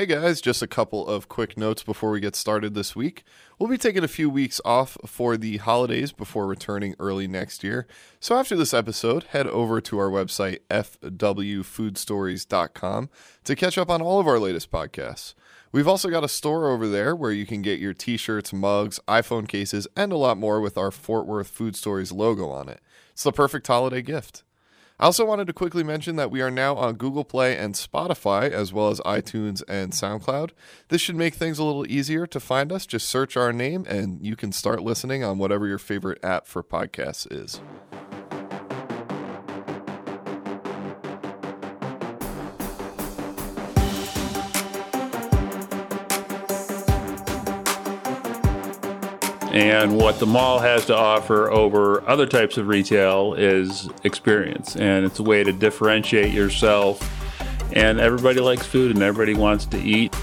Hey guys, just a couple of quick notes before we get started this week. We'll be taking a few weeks off for the holidays before returning early next year. So after this episode, head over to our website, fwfoodstories.com, to catch up on all of our latest podcasts. We've also got a store over there where you can get your t shirts, mugs, iPhone cases, and a lot more with our Fort Worth Food Stories logo on it. It's the perfect holiday gift. I also wanted to quickly mention that we are now on Google Play and Spotify, as well as iTunes and SoundCloud. This should make things a little easier to find us. Just search our name and you can start listening on whatever your favorite app for podcasts is. And what the mall has to offer over other types of retail is experience. And it's a way to differentiate yourself. And everybody likes food and everybody wants to eat.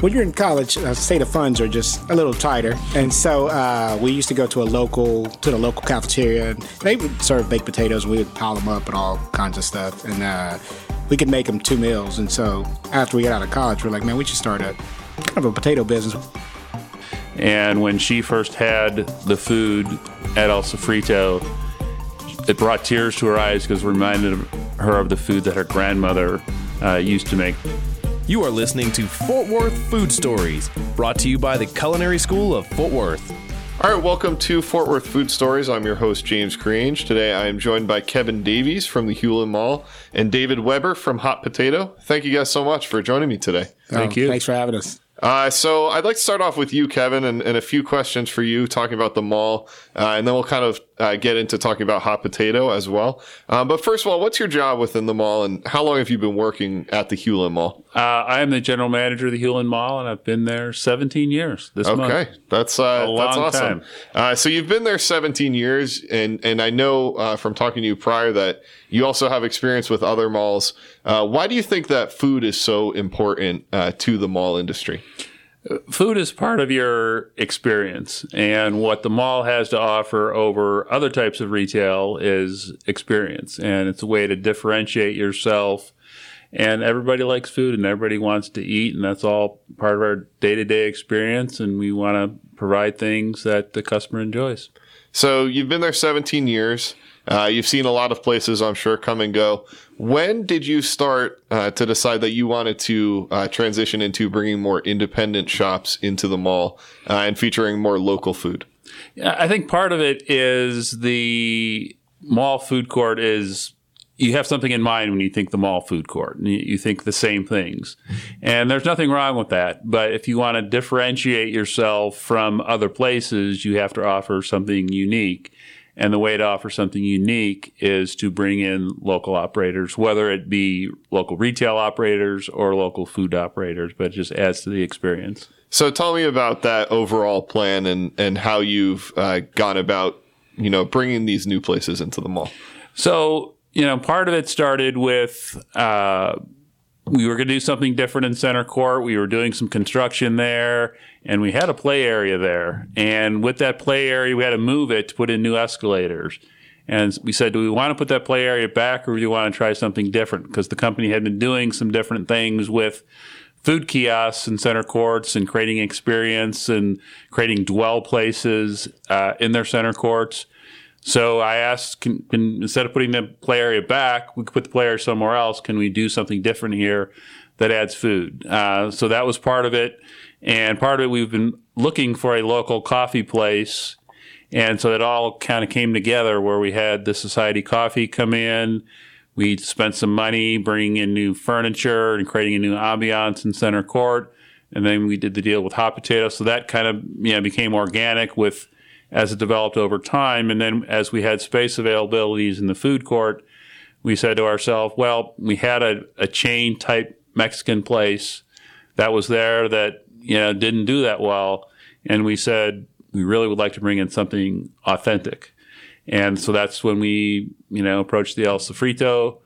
When you're in college, uh, state of funds are just a little tighter, and so uh, we used to go to a local to the local cafeteria. And they would serve baked potatoes, and we would pile them up and all kinds of stuff, and uh, we could make them two meals. And so after we got out of college, we're like, man, we should start a kind of a potato business. And when she first had the food at El Sofrito, it brought tears to her eyes because it reminded her of the food that her grandmother uh, used to make. You are listening to Fort Worth Food Stories, brought to you by the Culinary School of Fort Worth. All right, welcome to Fort Worth Food Stories. I'm your host, James Grange. Today I am joined by Kevin Davies from the Hulen Mall and David Weber from Hot Potato. Thank you guys so much for joining me today. Thank you. Thanks for having us. Uh, so I'd like to start off with you, Kevin, and, and a few questions for you talking about the mall, uh, and then we'll kind of uh, get into talking about hot potato as well. Um, but first of all, what's your job within the mall, and how long have you been working at the Hulen Mall? Uh, I am the general manager of the Hulen Mall, and I've been there 17 years this month. Okay, that's uh, A that's awesome. time. Uh, so you've been there 17 years, and and I know uh, from talking to you prior that you also have experience with other malls. Uh, why do you think that food is so important uh, to the mall industry? Food is part of your experience and what the mall has to offer over other types of retail is experience and it's a way to differentiate yourself and everybody likes food and everybody wants to eat and that's all part of our day-to-day experience and we want to provide things that the customer enjoys So you've been there 17 years. Uh, you've seen a lot of places, I'm sure, come and go. When did you start uh, to decide that you wanted to uh, transition into bringing more independent shops into the mall uh, and featuring more local food? Yeah, I think part of it is the mall food court is you have something in mind when you think the mall food court. and You you think the same things. And there's nothing wrong with that. But if you want to differentiate yourself from other places, you have to offer something unique. And the way to offer something unique is to bring in local operators, whether it be local retail operators or local food operators, but it just adds to the experience. So tell me about that overall plan and, and how you've uh, gone about, you know, bringing these new places into the mall. So, you know, part of it started with uh, we were going to do something different in center court. We were doing some construction there, and we had a play area there. And with that play area, we had to move it to put in new escalators. And we said, do we want to put that play area back or do we want to try something different? Because the company had been doing some different things with food kiosks and center courts and creating experience and creating dwell places uh, in their center courts. So I asked, can, can, instead of putting the play area back, we could put the play area somewhere else. Can we do something different here that adds food? Uh, so that was part of it. And part of it, we've been looking for a local coffee place. And so it all kind of came together where we had the Society Coffee come in. We spent some money bringing in new furniture and creating a new ambiance in center court. And then we did the deal with Hot Potato. So that kind of you know, became organic with as it developed over time. And then as we had space availabilities in the food court, we said to ourselves, well, we had a, a chain type Mexican place that was there that, you know, didn't do that well. And we said, we really would like to bring in something authentic. And so that's when we, you know, approached the El Sofrito.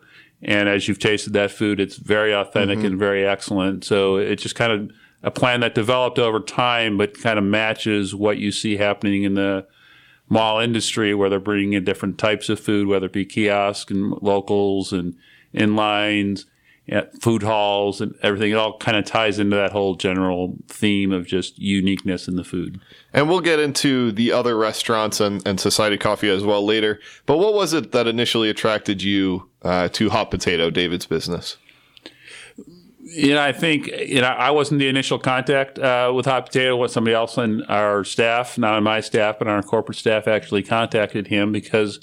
And as you've tasted that food, it's very authentic mm-hmm. and very excellent. So it just kind of a plan that developed over time, but kind of matches what you see happening in the mall industry, where they're bringing in different types of food, whether it be kiosks and locals and in lines. food halls and everything. It all kind of ties into that whole general theme of just uniqueness in the food. And we'll get into the other restaurants and, and Society Coffee as well later. But what was it that initially attracted you uh, to Hot Potato, David's business? You know, I think you know I wasn't the initial contact uh, with Hot Potato. What somebody else on our staff, not on my staff, but on our corporate staff, actually contacted him because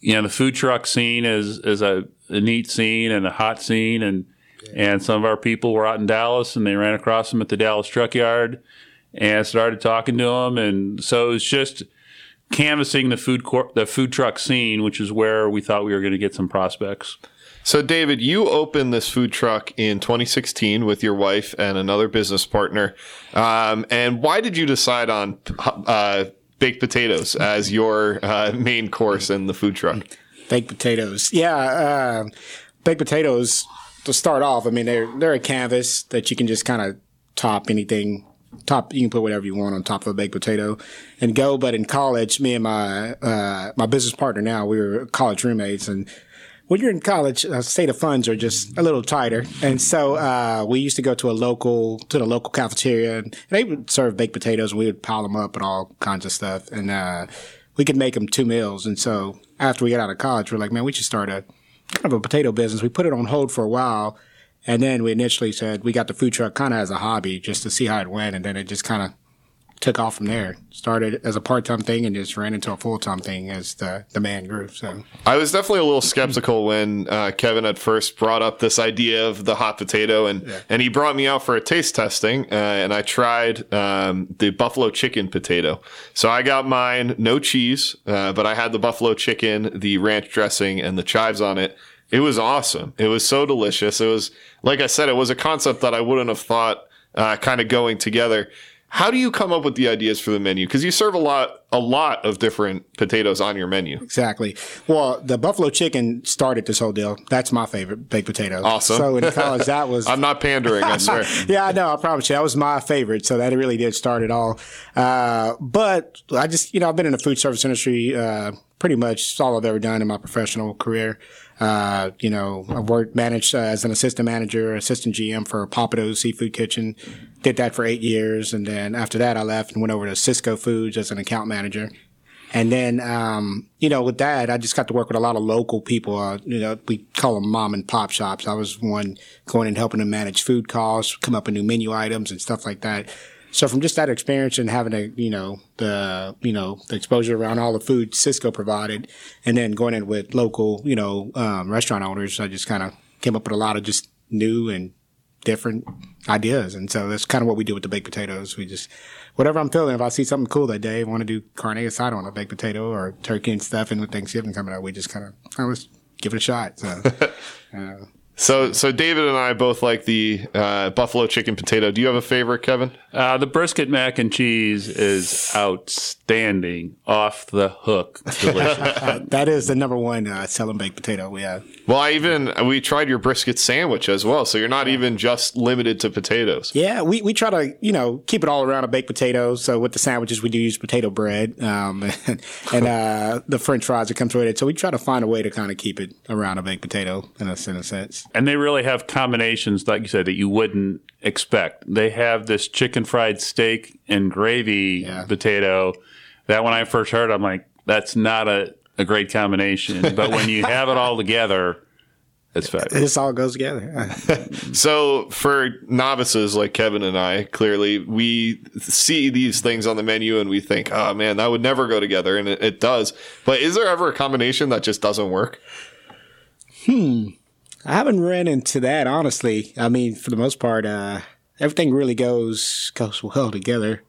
you know the food truck scene is is a, a neat scene and a hot scene, and and some of our people were out in Dallas and they ran across him at the Dallas Truck Yard and started talking to him, and so it was just canvassing the food cor- the food truck scene, which is where we thought we were going to get some prospects. So, David, you opened this food truck in 2016 with your wife and another business partner. Um, and why did you decide on uh, baked potatoes as your uh, main course in the food truck? Baked potatoes, yeah. Uh, baked potatoes to start off. I mean, they're they're a canvas that you can just kind of top anything. Top, you can put whatever you want on top of a baked potato, and go. But in college, me and my uh, my business partner now, we were college roommates, and when you're in college, uh, state of funds are just a little tighter, and so uh, we used to go to a local to the local cafeteria, and they would serve baked potatoes, and we would pile them up and all kinds of stuff, and uh, we could make them two meals. And so after we got out of college, we're like, man, we should start a kind of a potato business. We put it on hold for a while, and then we initially said we got the food truck kind of as a hobby just to see how it went, and then it just kind of took off from there. Started as a part time thing and just ran into a full time thing as the demand grew. So I was definitely a little skeptical when uh, Kevin at first brought up this idea of the hot potato, and yeah. and he brought me out for a taste testing, uh, and I tried um, the buffalo chicken potato. So I got mine, no cheese, uh, but I had the buffalo chicken, the ranch dressing, and the chives on it. It was awesome. It was so delicious. It was like I said, it was a concept that I wouldn't have thought uh, kind of going together. How do you come up with the ideas for the menu? Because you serve a lot, a lot of different potatoes on your menu. Exactly. Well, the buffalo chicken started this whole deal. That's my favorite baked potato. Awesome. So in college, that was. I'm not pandering. I swear. yeah, I know. I promise you, that was my favorite. So that really did start it all. Uh, but I just, you know, I've been in the food service industry uh, pretty much all I've ever done in my professional career. Uh, you know, I've worked, managed uh, as an assistant manager, assistant GM for Pappadeaux Seafood Kitchen. Did that for eight years. And then after that, I left and went over to Sysco Foods as an account manager. And then, um, you know, with that, I just got to work with a lot of local people. Uh, you know, we call them mom and pop shops. I was one going and helping them manage food costs, come up with new menu items and stuff like that. So from just that experience and having a, you know, the, you know, the exposure around all the food Sysco provided and then going in with local, you know, um, restaurant owners, I just kind of came up with a lot of just new and different ideas. And so that's kind of what we do with the baked potatoes. We just, whatever I'm feeling, if I see something cool that day, I want to do carne asada on a baked potato or turkey and stuff. And with Thanksgiving coming up, we just kind of, I was give it a shot. So, uh, so, so David and I both like the uh, buffalo chicken potato. Do you have a favorite, Kevin? Uh, the brisket mac and cheese is outstanding, off the hook, delicious. that is the number one uh, selling baked potato we have. Well, I even we tried your brisket sandwich as well, so you're not even just limited to potatoes. Yeah, we, we try to you know keep it all around a baked potato. So with the sandwiches, we do use potato bread um, and, and uh, the French fries that comes with it. So we try to find a way to kind of keep it around a baked potato in a, in a sense. And they really have combinations, like you said, that you wouldn't expect. They have this chicken fried steak and gravy yeah. potato that when I first heard, I'm like, that's not a, a great combination. but when you have it all together, it's fabulous. This all goes together. so for novices like Kevin and I, clearly we see these things on the menu and we think, oh man, that would never go together. And it, it does. But is there ever a combination that just doesn't work? Hmm. I haven't ran into that honestly. I mean, for the most part, uh, everything really goes goes well together.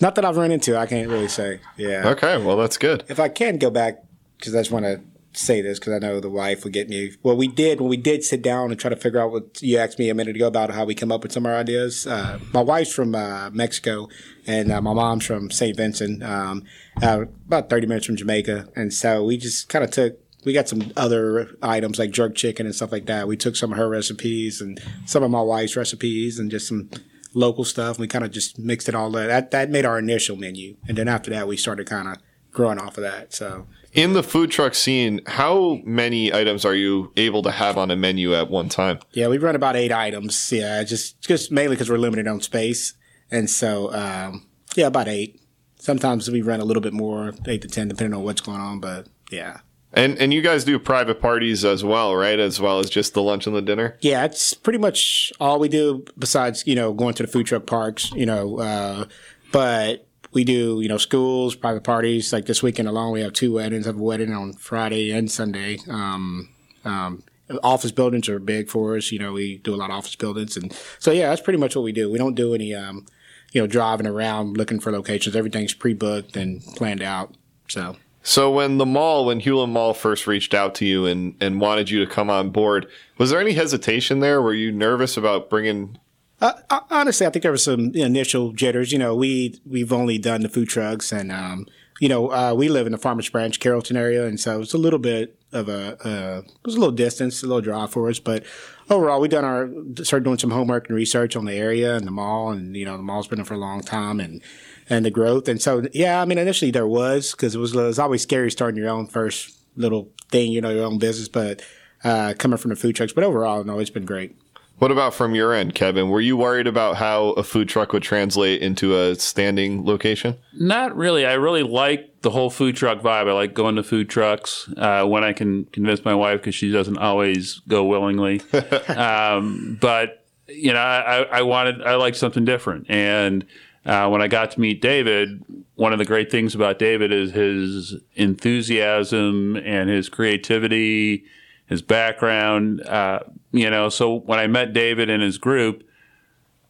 Not that I've run into, I can't really say. Yeah. Okay, well that's good. If I can go back, because I just want to say this because I know the wife would get me. Well, we did when we did sit down and try to figure out what you asked me a minute ago about how we come up with some of our ideas. Uh, my wife's from uh, Mexico, and uh, my mom's from St. Vincent, um, uh, about thirty minutes from Jamaica, and so we just kind of took we got some other items like jerk chicken and stuff like that. We took some of her recipes and some of my wife's recipes and just some local stuff. We kind of just mixed it all. That that made our initial menu, and then after that, we started kind of growing off of that. So In the food truck scene, how many items are you able to have on a menu at one time? Yeah, we run about eight items. Yeah, just just mainly because we're limited on space, and so um, yeah, about eight. Sometimes we run a little bit more, eight to ten, depending on what's going on. But yeah, And and you guys do private parties as well, right? As well as just the lunch and the dinner. yeah, it's pretty much all we do besides you know going to the food truck parks. You know, uh, but we do you know schools, private parties. Like this weekend alone, we have two weddings. Have a wedding on Friday and Sunday. Um, um, office buildings are big for us. You know, we do a lot of office buildings, and so yeah, that's pretty much what we do. We don't do any um, you know driving around looking for locations. Everything's pre-booked and planned out. So. So when the mall, when Hulen Mall first reached out to you and and wanted you to come on board, was there any hesitation there? Were you nervous about bringing? Uh, uh, honestly, I think there was some initial jitters. You know, we we've only done the food trucks, and um, you know, uh, we live in the Farmers Branch, Carrollton area, and so it's a little bit of a uh, it was a little distance, a little drive for us. But overall, we done our started doing some homework and research on the area and the mall, and you know, the mall's been there for a long time, and and the growth. And so, yeah, I mean, initially there was because it was it was always scary starting your own first little thing, you know, your own business, but uh, coming from the food trucks. But overall, no, it's been great. What about from your end, Kevin? Were you worried about how a food truck would translate into a standing location? Not really. I really like the whole food truck vibe. I like going to food trucks uh, when I can convince my wife because she doesn't always go willingly. um, but you know, I, I wanted I like something different, and uh, when I got to meet David, one of the great things about David is his enthusiasm and his creativity, his background. Uh, you know, so when I met David and his group.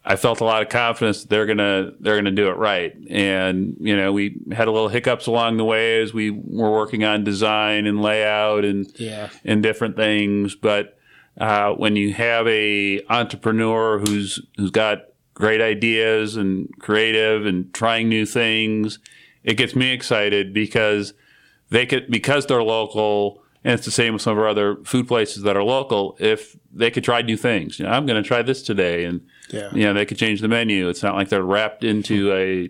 I felt a lot of confidence that they're gonna they're gonna do it right. And you know, we had a little hiccups along the way as we were working on design and layout and Yeah. and different things. But uh, when you have a entrepreneur who's who's got great ideas and creative and trying new things, it gets me excited because they could because they're local. And it's the same with some of our other food places that are local. If they could try new things, you know, I'm going to try this today, and Yeah. you know, they could change the menu. It's not like they're wrapped into a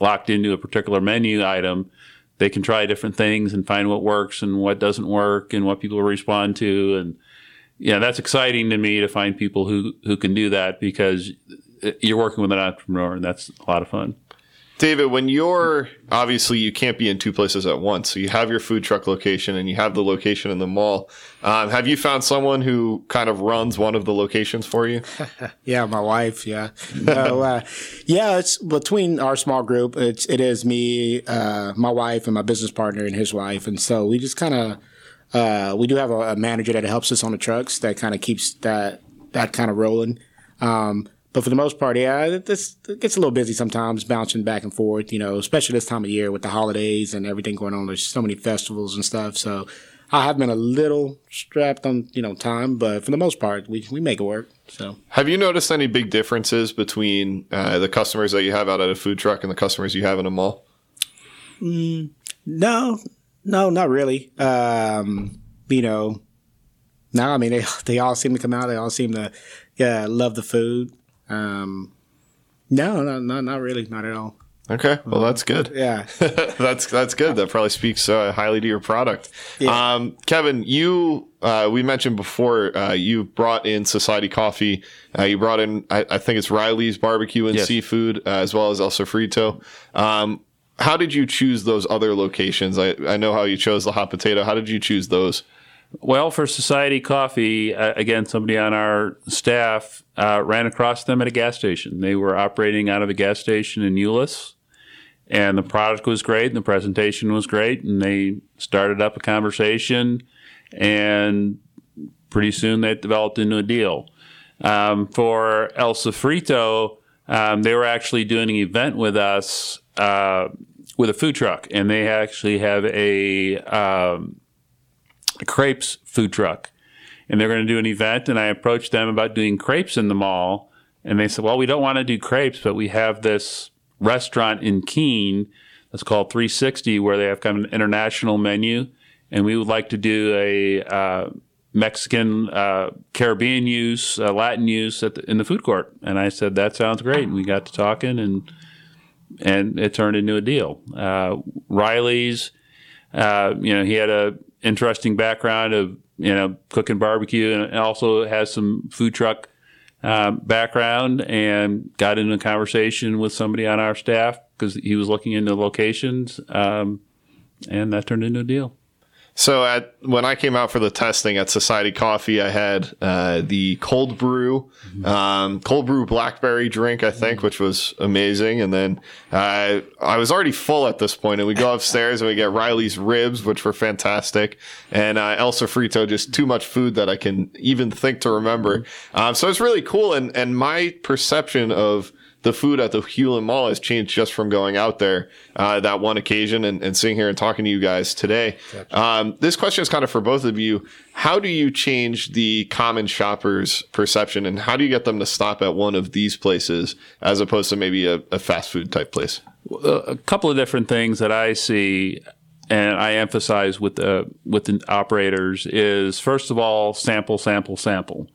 locked into a particular menu item. They can try different things and find what works and what doesn't work and what people respond to. And yeah, that's exciting to me to find people who who can do that because you're working with an entrepreneur and that's a lot of fun. David, when you're obviously you can't be in two places at once, so you have your food truck location and you have the location in the mall. Um, have you found someone who kind of runs one of the locations for you? Yeah, my wife. Yeah, no, uh, yeah. It's between our small group. It's it is me, uh, my wife, and my business partner and his wife, and so we just kind of uh, we do have a, a manager that helps us on the trucks that kind of keeps that that kind of rolling. Um, but for the most part, yeah, it, this, it gets a little busy sometimes, bouncing back and forth. You know, especially this time of year with the holidays and everything going on. There's so many festivals and stuff. So I have been a little strapped on you know time, but for the most part, we we make it work. So. Have you noticed any big differences between uh, the customers that you have out at a food truck and the customers you have in a mall? No, no, not really. Um, you know, no, I mean they they all seem to come out. They all seem to yeah love the food. Um, no, no, no, not really, not at all. Okay, well that's good. Yeah, that's that's good. That probably speaks uh, highly to your product. Yeah. Um, Kevin, you uh, we mentioned before uh, you brought in Society Coffee. Uh, you brought in I, I think it's Riley's Barbecue and Yes. Seafood uh, as well as El Sofrito. Um, how did you choose those other locations? I, I know how you chose the hot potato. How did you choose those? Well, for Society Coffee, uh, again, somebody on our staff uh, ran across them at a gas station. They were operating out of a gas station in Euless, and the product was great, and the presentation was great, and they started up a conversation, and pretty soon that developed into a deal. Um, for El Sofrito, um, they were actually doing an event with us uh, with a food truck, and they actually have a um, crepes food truck. And they're going to do an event and i approached them about doing crepes in the mall. And they said well we don't want to do crepes but we have this restaurant in keene that's called 360 where they have kind of an international menu. And we would like to do a uh, mexican uh, caribbean use uh, latin use the, in the food court. And i said that sounds great. And we got to talking and and it turned into a deal. Uh, riley's Uh, you know, he had a interesting background of you know cooking barbecue, and also has some food truck um, background, and got into a conversation with somebody on our staff because he was looking into locations, um, and that turned into a deal. So at when I came out for the testing at Society Coffee, I had uh, the cold brew, um, cold brew blackberry drink, I think, which was amazing. And then uh, I was already full at this point, and we go upstairs and we get Riley's ribs, which were fantastic, and uh, El Sofrito, just too much food that I can even think to remember. Um, so it's really cool, and and my perception of the food at the Hulen Mall has changed just from going out there uh, that one occasion and, and sitting here and talking to you guys today. Um, this question is kind of for both of you. How do you change the common shopper's perception and how do you get them to stop at one of these places as opposed to maybe a, a fast food type place? a couple of different things that I see and I emphasize with the with the operators is first of all sample sample sample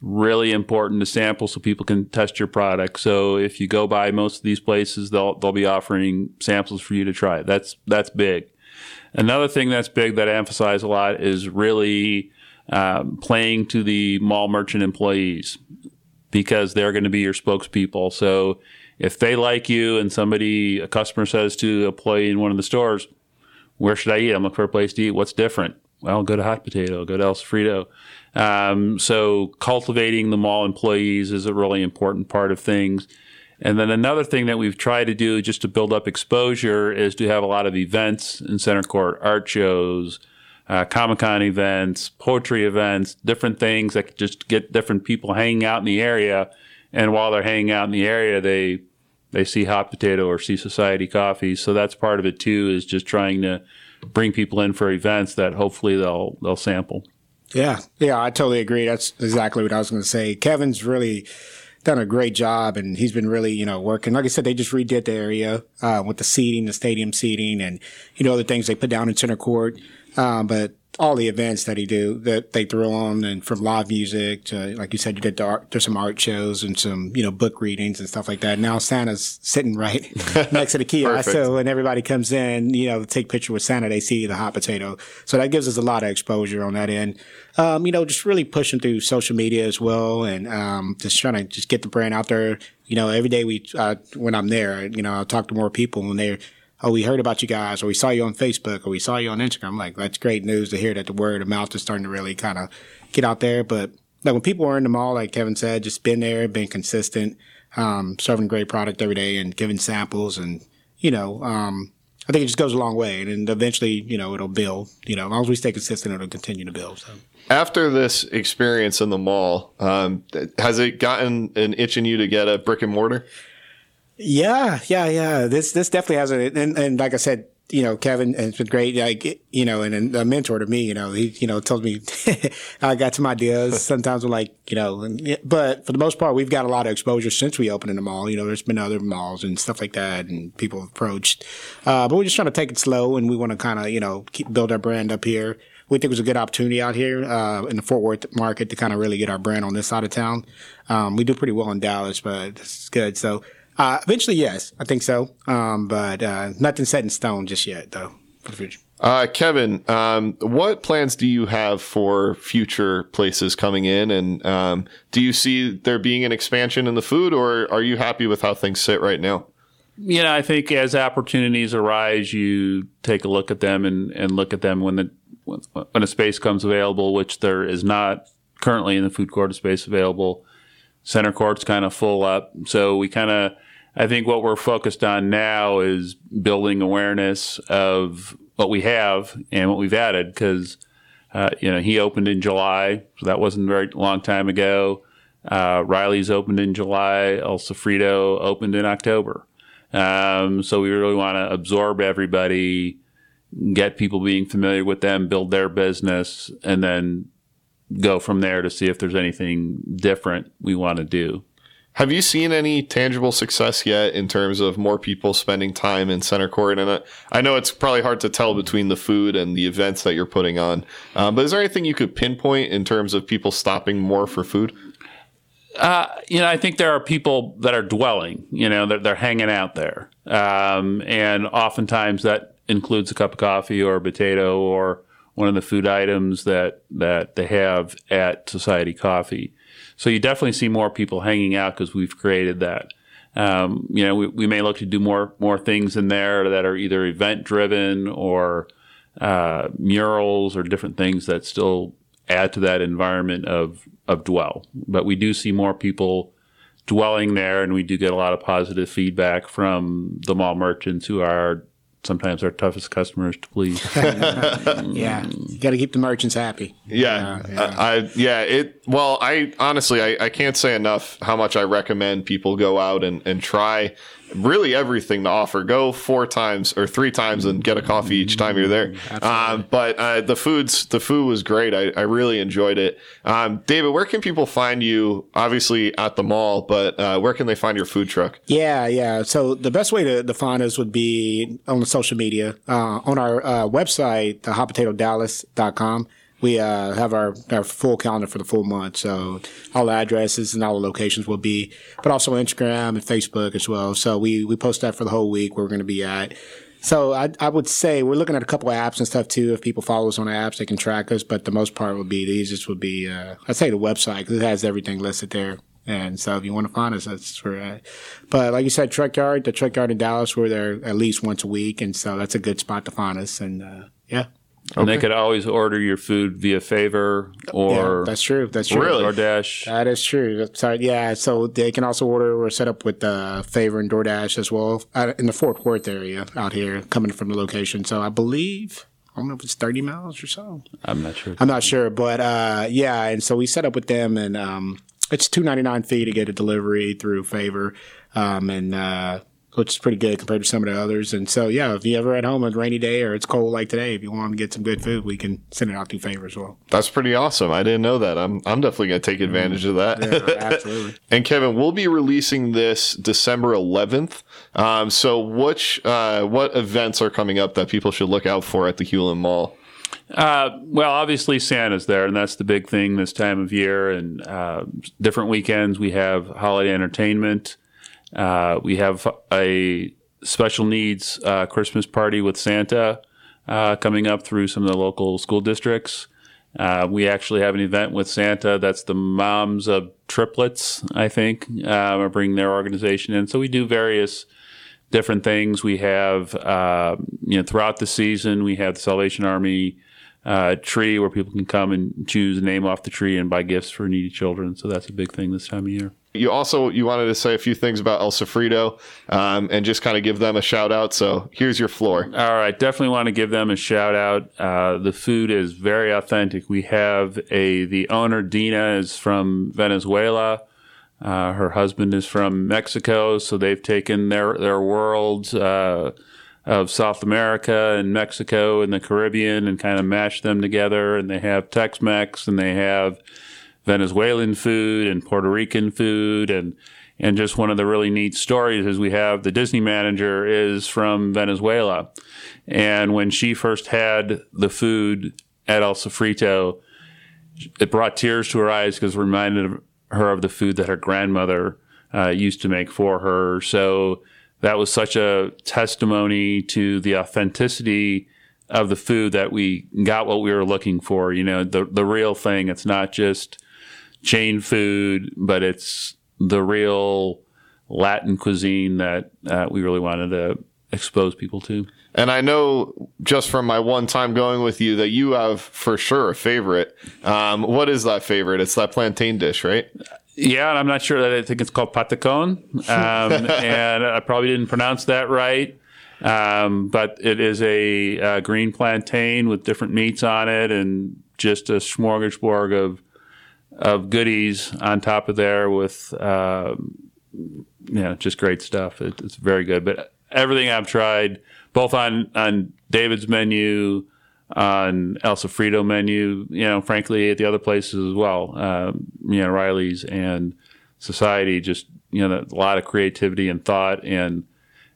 really important to sample so people can test your product so if you go by most of these places they'll they'll be offering samples for you to try that's that's big another thing that's big that I emphasize a lot is really um, playing to the mall merchant employees because they're going to be your spokespeople. So if they like you and somebody, a customer says to an employee in one of the stores, where should I eat? I'm looking for a place to eat. What's different? Well, go to Hot Potato, go to El Sofrito. Um, so cultivating the mall employees is a really important part of things. And then another thing that we've tried to do just to build up exposure is to have a lot of events in center court, art shows, uh, Comic Con events, poetry events, different things that just get different people hanging out in the area. And while they're hanging out in the area, they they see Hot Potato or see Society Coffee. So that's part of it too, is just trying to bring people in for events that hopefully they'll they'll sample. Yeah, yeah, I totally agree. That's exactly what I was going to say. Kevin's really done a great job, and he's been really, you know, working. Like I said, they just redid the area uh, with the seating, the stadium seating, and you know the things they put down in center court. Um, but all the events that he do that they throw on, and from live music to, like you said, you did the art, there's some art shows and some, you know, book readings and stuff like that. Now Santa's sitting right next to the kiosk, so when everybody comes in, you know, take picture with Santa, they see the hot potato. So that gives us a lot of exposure on that end. Um, you know, just really pushing through social media as well, and um, just trying to just get the brand out there. You know, every day we uh, when I'm there, you know, I'll talk to more people, and they're oh, we heard about you guys, or we saw you on Facebook, or we saw you on Instagram. Like, that's great news to hear that the word of mouth is starting to really kind of get out there. But like when people are in the mall, like Kevin said, just been there, been consistent, um, serving great product every day and giving samples. And, you know, um, I think it just goes a long way. And, eventually, you know, it'll build. You know, as long as we stay consistent, it'll continue to build. So. After this experience in the mall, um, has it gotten an itch in you to get a brick and mortar? Yeah, yeah, yeah. This this definitely has a and, and like I said, you know, Kevin has been great. Like you know, and, and a mentor to me. You know, he you know tells me I got some ideas. Sometimes I'm like, you know, and, but for the most part, we've got a lot of exposure since we opened in the mall. You know, there's been other malls and stuff like that, and people approached. Uh, but we're just trying to take it slow, and we want to kind of you know keep build our brand up here. We think it was a good opportunity out here uh, in the Fort Worth market to kind of really get our brand on this side of town. Um, we do pretty well in Dallas, but it's good. So uh, eventually, yes, I think so. Um, but uh, nothing set in stone just yet, though. For the future. Uh, Kevin, um, what plans do you have for future places coming in? And um, do you see there being an expansion in the food, or are you happy with how things sit right now? You know, I think as opportunities arise, you take a look at them and, and look at them when the when, when a space comes available, which there is not currently in the food court space available. Center court's kind of full up, so we kind of. I think what we're focused on now is building awareness of what we have and what we've added because uh, you know he opened in July, so that wasn't a very long time ago. Uh, Riley's opened in July. El Sofrito opened in October. Um, so we really want to absorb everybody, get people being familiar with them, build their business, and then go from there to see if there's anything different we want to do. Have you seen any tangible success yet in terms of more people spending time in center court? And I know it's probably hard to tell between the food and the events that you're putting on, um, but is there anything you could pinpoint in terms of people stopping more for food? Uh, you know, I think there are people that are dwelling. You know, they're, they're hanging out there, um, and oftentimes that includes a cup of coffee or a potato or one of the food items that that they have at Society Coffee. So you definitely see more people hanging out because we've created that. Um, you know, we, we may look to do more more things in there that are either event driven or uh, murals or different things that still add to that environment of of dwell. But we do see more people dwelling there, and we do get a lot of positive feedback from the mall merchants who are sometimes our toughest customers to please. yeah, you got to keep the merchants happy. Yeah, Yeah, yeah. I, I yeah it. Well, I honestly I, I can't say enough how much I recommend people go out and and try really everything to offer. Go four times or three times and get a coffee each time you're there. Um, but uh, the foods the food was great. I, I really enjoyed it. Um, David, where can people find you? Obviously at the mall, but uh, where can they find your food truck? Yeah, yeah. So the best way to, to find us would be on the social media. Uh, on our uh, website, the hotpotatodallas.com, we uh, have our, our full calendar for the full month. So all the addresses and all the locations will be, but also Instagram and Facebook as well. So we, we post that for the whole week where we're going to be at. So I, I would say we're looking at a couple of apps and stuff too. If people follow us on apps, they can track us. But the most part would be the easiest would be uh, I'd say the website because it has everything listed there. And so if you want to find us, that's where. But like you said, Truck Yard, the Truck Yard in Dallas, we're there at least once a week, and so that's a good spot to find us. And uh, yeah, And they could always order your food via Favor or yeah, that's true. That's true. Really? DoorDash. That is true. So yeah, so they can also order. We're set up with uh, Favor and DoorDash as well uh, in the Fort Worth area out here, coming from the location. So I believe I don't know if it's thirty miles or so. I'm not sure. I'm not sure, but uh, yeah. And so we set up with them, and um, it's two ninety nine fee to get a delivery through Favor, um, and uh, which is pretty good compared to some of the others. And so yeah, if you ever at home on a rainy day or it's cold like today, if you want to get some good food, we can send it out through Favor as well. That's pretty awesome. I didn't know that. I'm I'm definitely gonna take advantage of that. Yeah, absolutely. And Kevin, we'll be releasing this December 11th. Um, so, which uh, what events are coming up that people should look out for at the Hulen Mall? Uh, well, obviously Santa's there, and that's the big thing this time of year. And uh, different weekends, we have holiday entertainment. Uh, we have a special needs uh, Christmas party with Santa uh, coming up through some of the local school districts. Uh, we actually have an event with Santa. That's the moms of triplets, I think, uh, are bringing their organization in. So we do various different things. We have, uh, you know, throughout the season, we have the Salvation Army uh, tree where people can come and choose a name off the tree and buy gifts for needy children. So that's a big thing this time of year. You also you wanted to say a few things about El Sofrito um, and just kind of give them a shout out. So here's your floor. All right, definitely want to give them a shout out. Uh, the food is very authentic. We have a the owner Dina is from Venezuela. Uh, her husband is from Mexico, so they've taken their their worlds uh, of South America and Mexico and the Caribbean and kind of mashed them together. And they have Tex-Mex and they have Venezuelan food and Puerto Rican food and and just one of the really neat stories is we have the Disney manager is from Venezuela. And when she first had the food at El Sofrito, it brought tears to her eyes because it reminded her of the food that her grandmother uh, used to make for her. So that was such a testimony to the authenticity of the food that we got what we were looking for. You know, the the real thing. It's not just chain food, but it's the real Latin cuisine that uh, we really wanted to expose people to. And I know just from my one time going with you that you have for sure a favorite. Um, what is that favorite? It's that plantain dish, right? Yeah, and I'm not sure that I think it's called patacon, um, and I probably didn't pronounce that right. Um, but it is a, uh green plantain with different meats on it, and just a smorgasbord of of goodies on top of there with, um, yeah, just great stuff. It, it's very good. But everything I've tried, both on on David's menu, on El Sofrito menu, you know, frankly, at the other places as well, um, you know, Riley's and Society, just you know, a lot of creativity and thought, and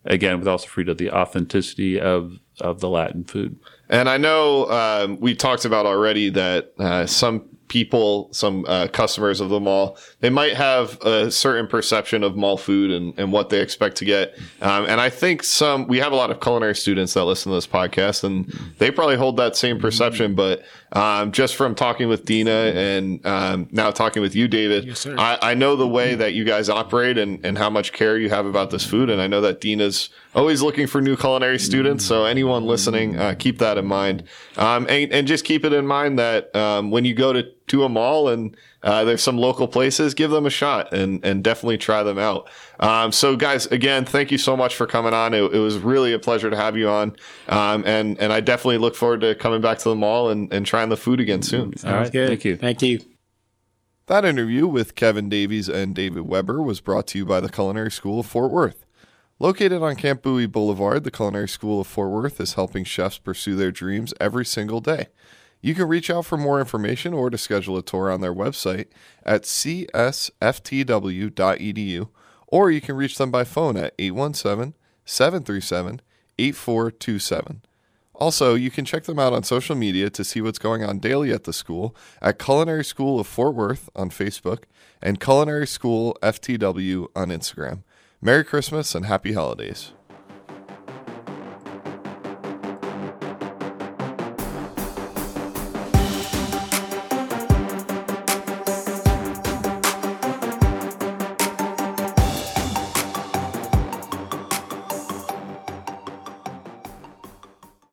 again with El Sofrito, the authenticity of of the Latin food. And I know um, we talked about already that uh, some people, some uh, customers of the mall, they might have a certain perception of mall food and, and what they expect to get. Um, and I think some, we have a lot of culinary students that listen to this podcast and they probably hold that same perception. But um, just from talking with Dina and um, now talking with you, David, Yes. I, I know the way that you guys operate and, and how much care you have about this food. And I know that Dina's always looking for new culinary students. So anyone listening, uh, keep that in mind. Um, and, and just keep it in mind that um, when you go to, to a mall and uh, there's some local places, give them a shot and, and definitely try them out. Um, so guys, again, thank you so much for coming on. It, it was really a pleasure to have you on. Um, and, and I definitely look forward to coming back to the mall and, and trying the food again soon. All right. Good. Thank you. Thank you. That interview with Kevin Davies and David Weber was brought to you by the Culinary School of Fort Worth. Located on Camp Bowie Boulevard, the Culinary School of Fort Worth is helping chefs pursue their dreams every single day. You can reach out for more information or to schedule a tour on their website at csftw.edu, or you can reach them by phone at 817 737 8427. Also, you can check them out on social media to see what's going on daily at the school at Culinary School of Fort Worth on Facebook and Culinary School FTW on Instagram. Merry Christmas and happy holidays.